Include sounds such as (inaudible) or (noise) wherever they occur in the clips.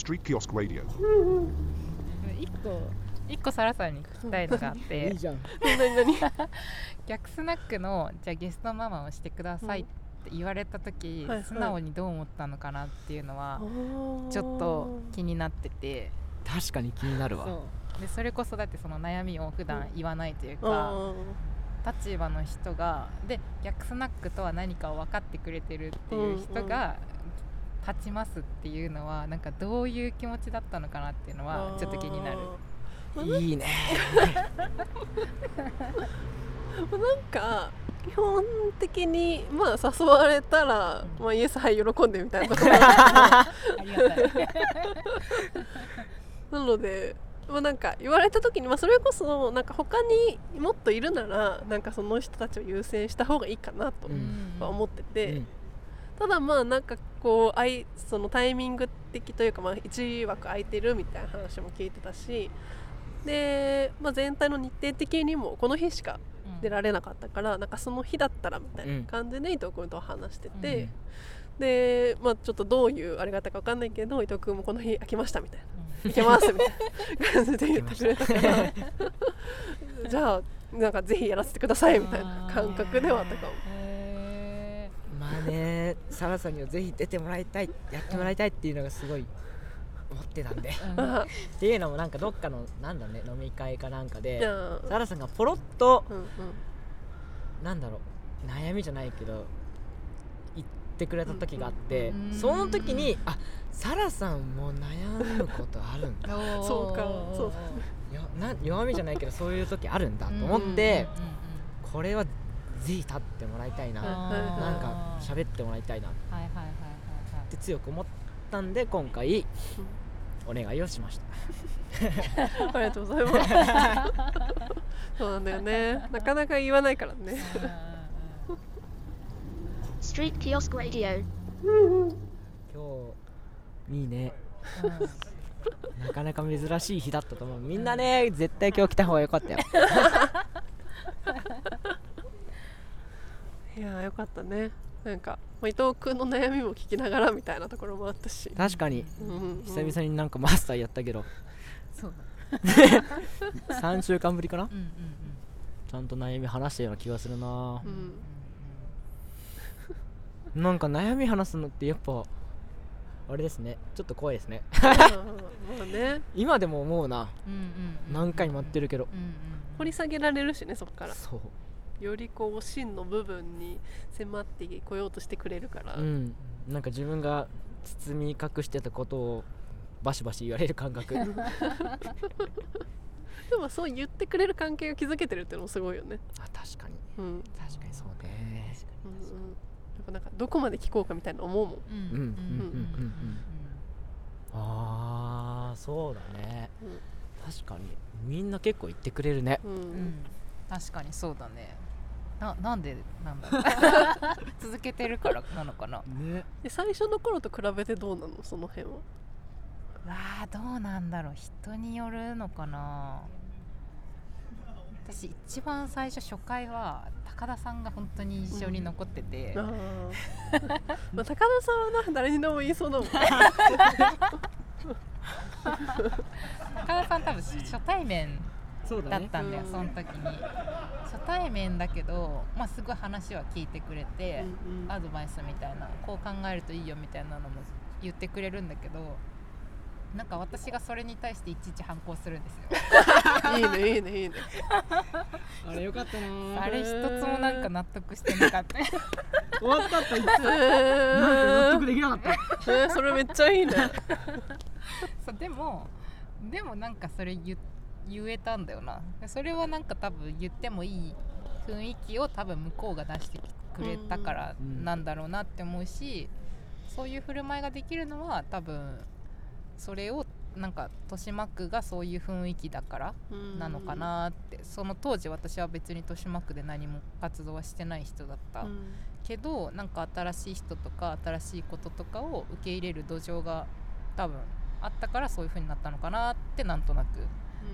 Street Kiosk Radio. 一個一個サラさんに聞きたいのがあっいていじゃん。何 (laughs) 何逆スナックのじゃあゲストママをしてくださいって言われた時、はいはい。素直にどう思ったのかなっていうのはちょっと気になってて。確かに気になるわ。でそれこそだってその悩みを普段言わないというあか、ー。立場の人がで逆スナックとは何かを分かってくれてるっていう人が立ちますっていうのはなんかどういう気持ちだったのかなっていうのはちょっと気になる。あいいね。ーなんか基本的にまあ誘われたら、まあ、イエスはい喜んでみたいなところ (laughs) ありがたい。なので、まあ、なんか言われた時に、まあ、それこそなんか他にもっといるならなんかその人たちを優先した方がいいかなと思ってて、うん。ただまあなんかこうあいそのタイミング的というか、まあ、1枠空いてるみたいな話も聞いてたしで、まあ、全体の日程的にもこの日しか出られなかったから、なんかその日だったらみたいな感じで伊藤君と話してて、で、まあ、ちょっとどういうあれがたか分かんないけど伊藤君もこの日空きましたみたいな。行けますみたいな感じで言ってくれたから。(laughs) じゃあなんかぜひやらせてくださいみたいな感覚ではあったかも。あねサラさんにはぜひ出てもらいたいやってもらいたいっていうのがすごい思ってたんで。ーうんあっていうのもなんかどっかのなんだろうね飲み会かなんかいでやサラさんがポロッとうんうんなんだろう悩みじゃないけど言ってくれた時があってうんその時にあサラさんも悩むことあるんだ。(laughs) そうかそう。よな弱みじゃないけどそういう時あるんだと思ってこれはぜひ立ってもらいたいな。うん。なんか喋ってもらいたいな。っはいはいはいはい。て強く思ったんで今回お願いをしました。(laughs) ありがとうございます。(laughs) そうなんだよね。なかなか言わないからね。はい Street Kiosk Radio. 今日いいね。うんうんうん。(laughs) なかなか珍しい日だったと思う。みんなね絶対今日来た方が良かったよいやーよかったね。なんかまあ伊藤君の悩みも聞きながらみたいなところもあったし。確かに。うんうんうん。久々になんかマスターやったけど。そう。(laughs) 3週間ぶりかな？うんうんうん。ちゃんと悩み話したような気がするな。うん。なんか悩み話すのってやっぱあれですね。ちょっと怖いですね。まあね。(laughs) 今でも思うな。うんうんうん何回もやってるけど。うんうんうん。掘り下げられるしねそこから。そうよりこう芯の部分に迫ってこようとしてくれるから。うんなんか自分が包み隠してたことをバシバシ言われる感覚 (laughs) でもそう言ってくれる関係を築けてるってのもすごいよね。あ確かにうん。うん確かにそうねうん。やっぱなんかどこまで聞こうかみたいな思うもん。うんうんうんうんうんああそうだね確かにみんな結構言ってくれるねうん。ううんん。確かにそうだねななんでなんだろう。(laughs) 続けてるからなのかな。わね。で最初の頃と比べてどうなの？その辺は。あどうなんだろう。人によるのかな。私一番最初初回は高田さんが本当に印象に残ってて、あー。(laughs) まあ高田さんはな誰にでも言いそうだもん。(laughs) 高田さん多分初対面だったんだよ、うん。その時に。初対面だけど、まあ、すごい話は聞いてくれて、うんうん。アドバイスみたいなこう考えるといいよみたいなのも言ってくれるんだけどなんか私がそれに対していちいち反抗するんですよ。いいねいいねいいね。(laughs) あれよかったな。あれ一つもなんか納得してなかった。(laughs) 終わったって。言ってえー納得できなかった。えーそれめっちゃいいね。(laughs) そうでもでもなんかそれ言言えたんだよな。それはなんか多分言ってもいい雰囲気を多分向こうが出してくれたからうんなんだろうなって思うし、そういう振る舞いができるのは多分それをなんか豊島区がそういう雰囲気だからなのかなって。その当時私は別に豊島区で何も活動はしてない人だった、うん。けどなんか新しい人とか新しいこととかを受け入れる土壌が多分あったからそういう風になったのかなってなんとなく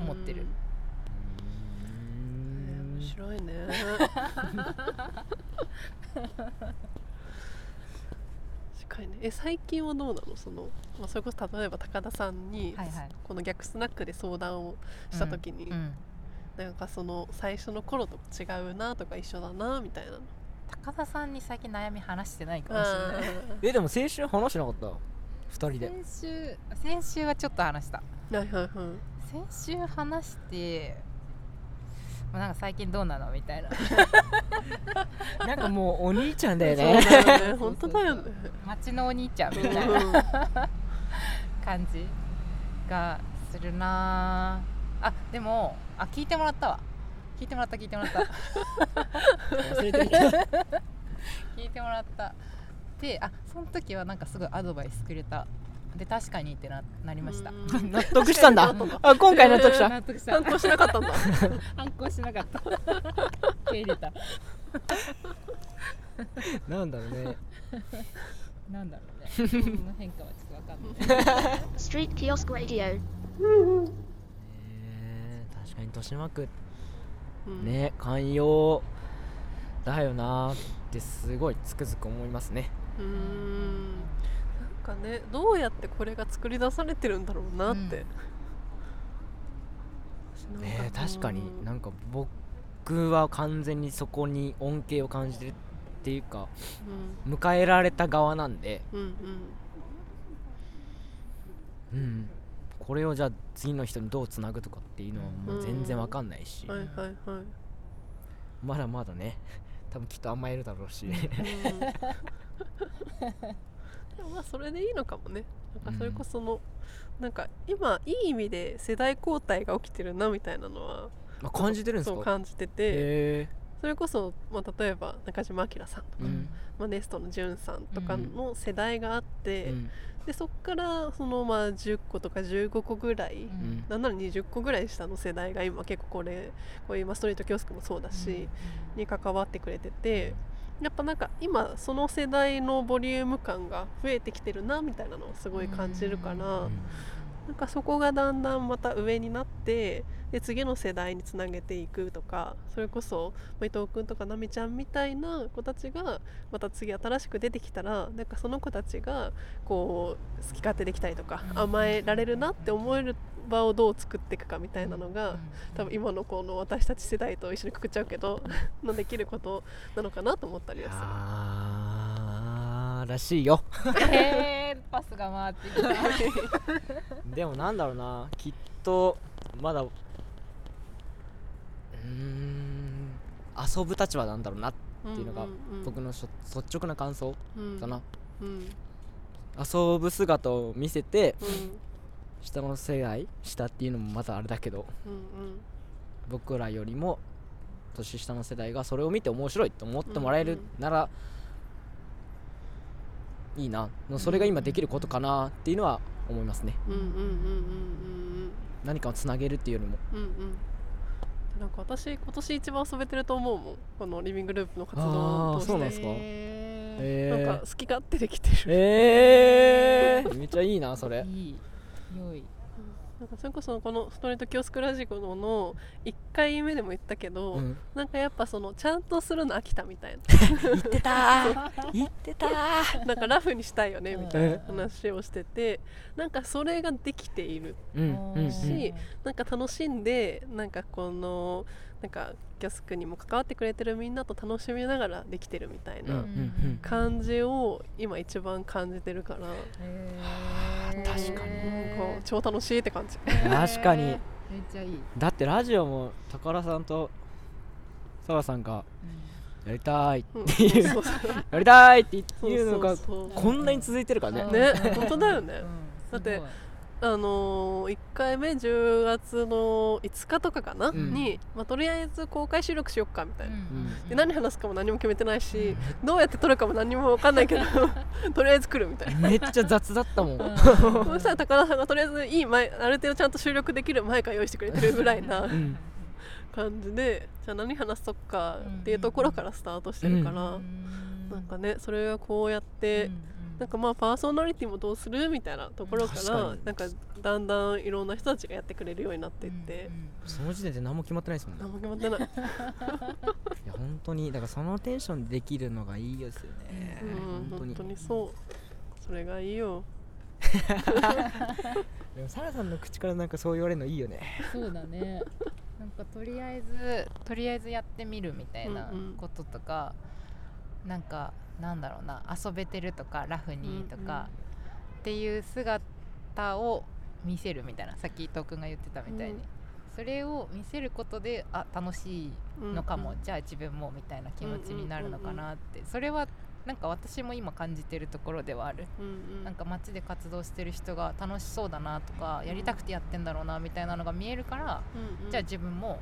思ってる。うん。面白いね。確かかにね。え最近はどうなの？その、まあ、それこそ例えば高田さんに、はいはい。この逆スナックで相談をした時に、うんなんかその最初の頃と違うなとか一緒だなみたいな高田さんに最近悩み話してないかもしれない。えでも先週話してなかった？二人で。先週先週はちょっと話した。はいはいはい先週話してまあなんか最近どうなのみたいな。(laughs) なんかもうお兄ちゃんだよそうねだよね本当だよね。町のお兄ちゃんみたいなうん。感じがするな。ああでもあ聞いてもらったわ。聞いてもらった聞いてもらった。忘れてるけど。(laughs) 聞いてもらった。であその時はなんかすごいアドバイスくれたで確かにってななりました。うん。納得したんだ。あ今回納得した。納得した。反抗しなかったんだ。(laughs) 反抗しなかった。受け入れた。(laughs) なんだろうね。なんだろうね。その変化はちょっとわかんない。Kiosk Radio. えー確かに豊島区。うん。ね寛容だよなーってすごいつくづく思いますね。うんかねどうやってこれが作り出されてるんだろうなって、私なんね確かにうんなんか僕は完全にそこに恩恵を感じてるっていうか迎えられた側なんで。うんうん。うん。これをじゃあ次の人にどうつなぐとかっていうのはもう全然わかんないし、うんはいはいはい。まだまだね多分きっと甘えるだろうし、うん (laughs) でもまあそれでいいのかもね。なんかそれこその、なんか今いい意味で世代交代が起きてるなみたいなのはあ感じてるんですか？そう感じてて、へそれこそ、まあ、例えば中島明さんとか、えうん。まあ、ネストのじゅんさんとかの世代があって、うん。でそっからそのまあ10個とか15個ぐらい、うん。なんなら20個ぐらい下の世代が今結構これこういうまあストリートキオスクもそうだし、に関わってくれててやっぱなんか今その世代のボリューム感が増えてきてるなみたいなのをすごい感じるから、うんなんかそこがだんだんまた上になってで次の世代につなげていくとかそれこそまあ伊藤君とか奈美ちゃんみたいな子たちがまた次新しく出てきたらなんかその子たちがこう好き勝手できたりとか甘えられるなって思える場をどう作っていくかみたいなのが多分今のこの私たち世代と一緒にくくっちゃうけどのできることなのかなと思ったりはする。あーらしいよ。へーパスが回ってきた。でもなんだろうなきっとまだうーん遊ぶ立場なんだろうなっていうのが僕の率直な感想のかな、うん。うん。遊ぶ姿を見せてうん下の世代下っていうのもまたあれだけどうん僕らよりも年下の世代がそれを見て面白いと思ってもらえるなら、いいな。のそれが今できることかなっていうのは思いますね。うんうんうんうんうんうん何かをつなげるっていうよりも。うんうん。なんか私今年一番遊べてると思うもん。このリビングループの活動を通して。そうなんですか？へなんかえ好き勝手できてる、えー、めっちゃいいなそれ。ーいい良い。なんかそれこそこのストリートキオスクラジオの1回目でも言ったけど、うん。なんかやっぱそのちゃんとするの飽きたみたい (laughs) 言ってた。ー言ってた。ーななんかラフにしたいよねみたいなえ話をしててなんかそれができているうん。うん。なんか楽しんでなんかこのなんかキョスクにも関わってくれてるみんなと楽しみながらできてるみたいなうんうん感じを今一番感じてるから、へー。確かに。なんか超楽しいって感じ。確かに。めっちゃいい、だってラジオも宝さんとサラさんがやりたいうんっていう。そうそうやりたいってそう (laughs) いうのがこんなに続いてるからね。ね本当だよね。うん。だってあのー、1回目10月の5日とかかな、ん。に、まあ、とりあえず公開収録しよっかみたいな、うん。で何話すかも何も決めてないし、どうやって撮るかも何も分かんないけど (laughs) とりあえず来るみたいな。めっちゃ雑だったもん。そしたら高田さんがとりあえずいい前ある程度ちゃんと収録できるマイク用意してくれてるぐらいなうん。感じでじゃあ何話そっかっていうところからスタートしてるから、うんなんかねそれがこうやって、うんなんかまあパーソナリティもどうするみたいなところからなんかだんだんいろんな人たちがやってくれるようになっていって、その時点で何も決まってないですもんね。何も決まってない、(laughs) いや本当にだからそのテンションでできるのがいいですよね。うん、本当に。本当にそう。それがいいよ。(laughs) でもサラさんの口からなんかそう言われるのいいよね。そうだね。なんかとりあえずとりあえずやってみるみたいなうんうん。こととか、なんかなんだろうな遊べてるとかラフにとか、っていう姿を見せるみたいなさっき伊藤君が言ってたみたいに、うん。それを見せることであ楽しいのかも、うんうん。じゃあ自分もみたいな気持ちになるのかなって、それはなんか私も今感じてるところではある、うんうん。なんか街で活動してる人が楽しそうだなとかやりたくてやってんだろうなみたいなのが見えるから、うんうん。じゃあ自分も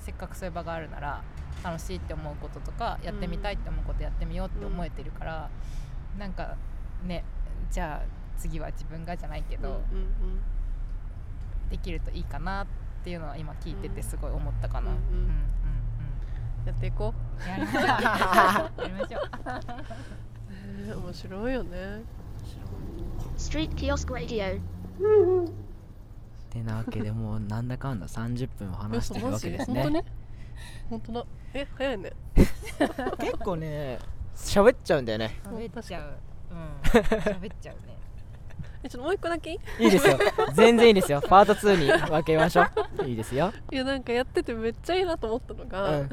せっかくそういう場があるなら楽しいって思うこととかやってみたいって思うことやってみようって思えてるから、なんかねじゃあ次は自分がじゃないけど、うんうんできるといいかなっていうのは今聞いててすごい思ったかな。うんうんうんうんやっていこうんやりましょうやりましょう。う、ね、(laughs) 面白いよね Street Kiosk Radio. てなわけでもうなんだかんだ30分話してるわけですね。本当ね？本当だ。え早いね。(laughs) 結構ね喋っちゃうんだよね。喋っちゃう。うん。喋っちゃうね。(laughs) えちょっともう一個だけ？いいですよ。全然いいですよ。パート2に分けましょう。いいですよ。いやなんかやっててめっちゃいいなと思ったのが、うん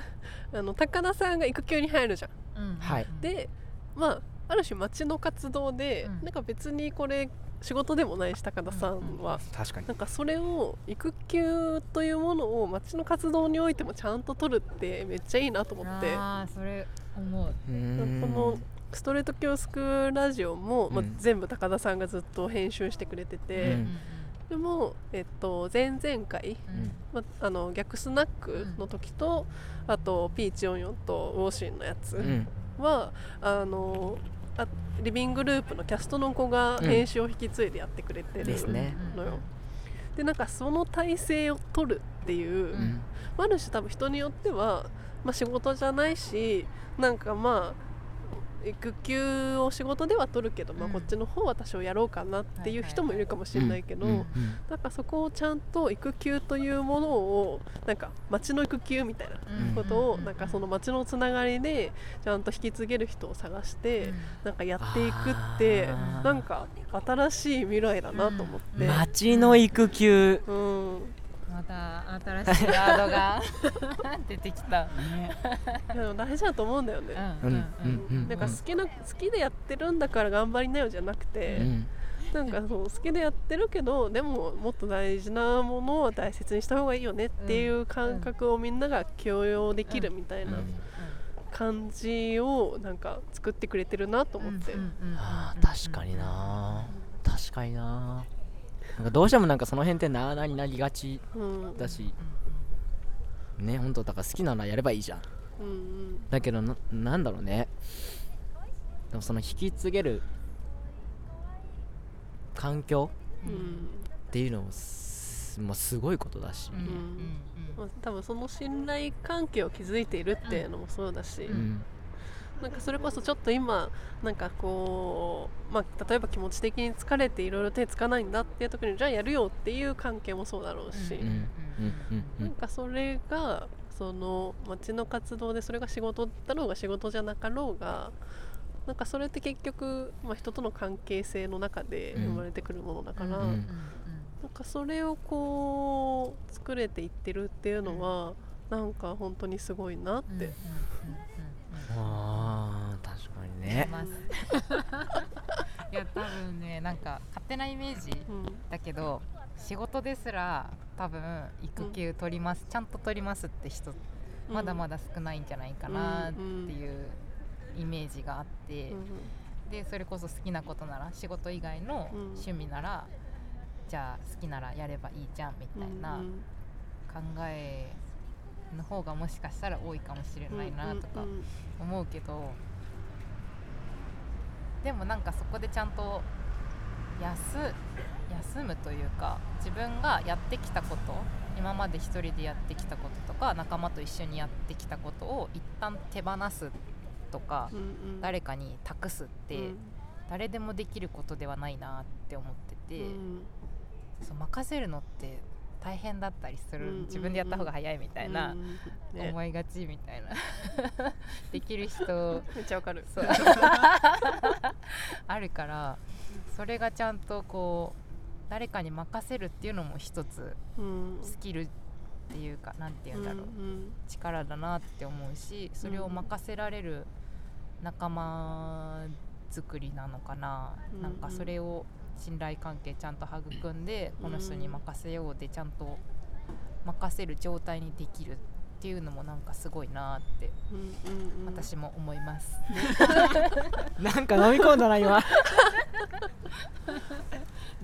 あの高田さんが育休に入るじゃんうんはいでまあある種町の活動で、うん。なんか別にこれ仕事でもないし高田さんは、確かに。なんかそれを育休というものを町の活動においてもちゃんと取るってめっちゃいいなと思って。ああそれ思う。このストレートキョスクラジオも、まあうん、全部高田さんがずっと編集してくれてて、うんでも、えっと、前々回、うん。まあ、あの逆スナックの時と、あとピーチ44とウォーシンのやつうんは、あのあリビングループのキャストの子がうん。編集を引き継いでやってくれてるですね。のよ。でなんかその体制を取るっていう、うん。ある種多分人によっては、まあ、仕事じゃないしなんかまあ育休を仕事では取るけど、まあ、うん。こっちの方は多少やろうかなっていう人もいるかもしれないけど、なんかそこをちゃんと育休というものをなんか町の育休みたいなうん。ことをなんかその町のつながりでちゃんと引き継げる人を探してなんかやっていくってなんか新しい未来だなと思って。町の育休。うんまた新しいワードが (laughs) 出てきた。でも大事だと思うんだよね。うんなんか好きな好きでやってるんだから頑張りなよじゃなくて、うん。なんかそう好きでやってるけどでももっと大事なものは大切にした方がいいよねっていう感覚をみんなが許容できるみたいな感じをなんか作ってくれてるなと思って、あー確かにな確かにななんかどうしてもなんかその辺ってなあなあになりがちうん。だし。ね本当だから好きならやればいいじゃん。うんうん。だけどななんだろうね。でもその引き継げる環境うんっていうのもす,、まあ、すごいことだし、まあ、多分その信頼関係を築いているっていうのもそうだし、うんなんかそれこそちょっと今なんかこう、まあ、例えば気持ち的に疲れていろいろ手つかないんだっていう時にじゃあやるよっていう関係もそうだろうし、なんんかそれがその町の活動でそれが仕事だろうが仕事じゃなかろうがなんかそれって結局、まあ、人との関係性の中で生まれてくるものだから、なんかそれをこう作れていってるっていうのは、なんか本当にすごいなって、あー確かにねます (laughs) いや多分ねなんか勝手なイメージうん。だけど仕事ですら多分育休取ります、ちゃんと取りますって人まだまだ少ないんじゃないかなっていうイメージがあって、でそれこそ好きなことなら仕事以外のうん。趣味なら、じゃあ好きならやればいいじゃんみたいなうん考えの方がもしかしたら多いかもしれないなとかうんうん。思うけどでもなんかそこでちゃんと休休むというか自分がやってきたこと今まで一人でやってきたこととか仲間と一緒にやってきたことを一旦手放すとかうんうん。誰かに託すってうん。誰でもできることではないなって思ってて、うん。そう任せるのって大変だったりする、自分でやった方が早いみたいな、うんね。思いがちみたいな。(laughs) できる人めっちゃわかる。そう。(laughs) あるからそれがちゃんとこう誰かに任せるっていうのも一つうん。スキルっていうかなんて言うんだろう、ん力だなって思うしそれを任せられる仲間作りなのかな、うんなん。かそれを信頼関係ちゃんと育んで、この人に任せようでちゃんと任せる状態にできるっていうのもなんかすごいなってうんうんうん。私も思います、(laughs) なんか飲み込んだな今。(laughs)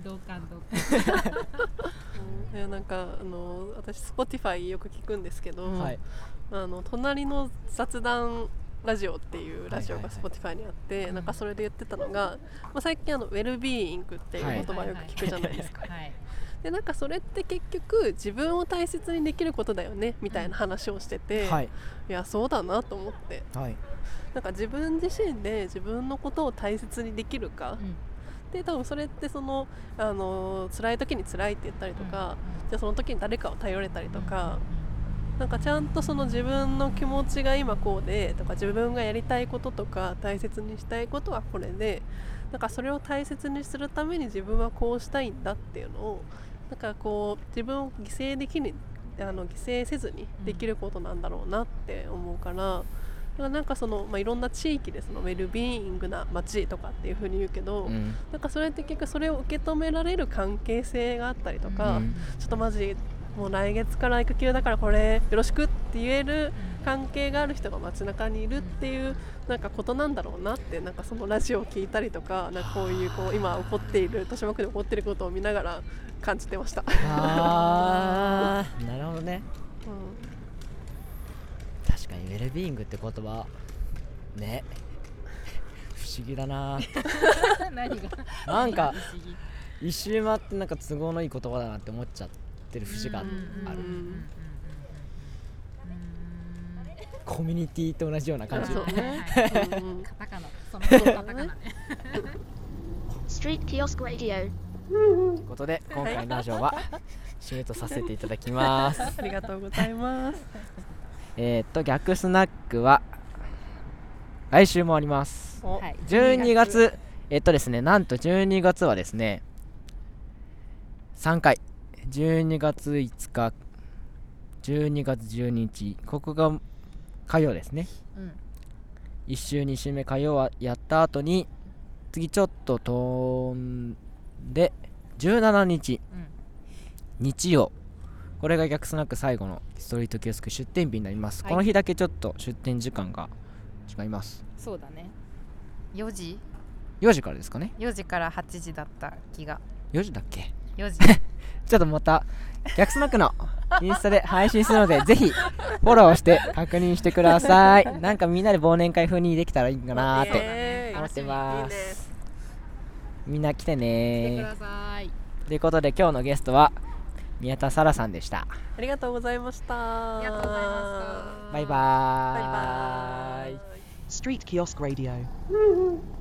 同感同感。う (laughs) んいやなんかあの私 Spotify よく聞くんですけど、はい。あの隣の雑談ラジオっていうラジオがはいはい Spotify にあって、うん。なんかそれで言ってたのが、まあ、最近あのウェルビーイングっていう言葉をよく聞くじゃないですか。はい。でなんかそれって結局自分を大切にできることだよねみたいな話をしてて、はい。いやそうだなと思って。はい。なんか自分自身で自分のことを大切にできるか、うん。で多分それってそのあの辛い時に辛いって言ったりとか、じゃあその時に誰かを頼れたりとか、なんかちゃんとその自分の気持ちが今こうでとか自分がやりたいこととか大切にしたいことはこれでなんかそれを大切にするために自分はこうしたいんだっていうのをなんかこう自分を犠牲できにあの犠牲せずにできることなんだろうなって思うから。だからなんかその、まあ、いろんな地域でそのウェルビーイングな街とかっていうふうに言うけど、うんなんかそれって結局それを受け止められる関係性があったりとか、うんちょっとマジもう来月から育休だからこれよろしくって言える関係がある人が街中にいるっていうなんかことなんだろうなってなんかそのラジオを聞いたりとかなんかこういうこう今起こっている豊島区で起こっていることを見ながら感じてました。あー。(laughs) なるほどね。うん。確かにウェルビーイングって言葉ね。(laughs) 不思議だな。(laughs) 何が？なんか一周回ってなんか都合のいい言葉だなって思っちゃっててる節がある。コミュニティと同じような感じねカタカナそのカタカナね Street Kiosk Radio. ということで今回のラジオは締めとさせていただきますありがとうございます。えっと逆スナックは来週もありますおはい12月えっとですねなん。と12月はですね3回12月5日。12月12日。ここが火曜ですね。うん。1週2週目火曜はやった後に次ちょっと飛んで17日。うん。日曜。これが逆スナック最後のストリートキオスク出店日になります、はい。この日だけちょっと出店時間が違います。そうだね。4時？4時からですかね。4時から8時だった気が。4時だっけ？4時。(laughs) ちょっとまた逆スナックのインスタで配信するので (laughs) ぜひフォローして確認してください。なんかみんなで忘年会風にできたらいいかなーってえー。思ってまいいねす。みんな来て来てくねださい。ということで今日のゲストは宮田沙羅さんでした。ありがとうございました。ありがとうございました。バイバーイ。バイバイ。Street Kiosk Radio.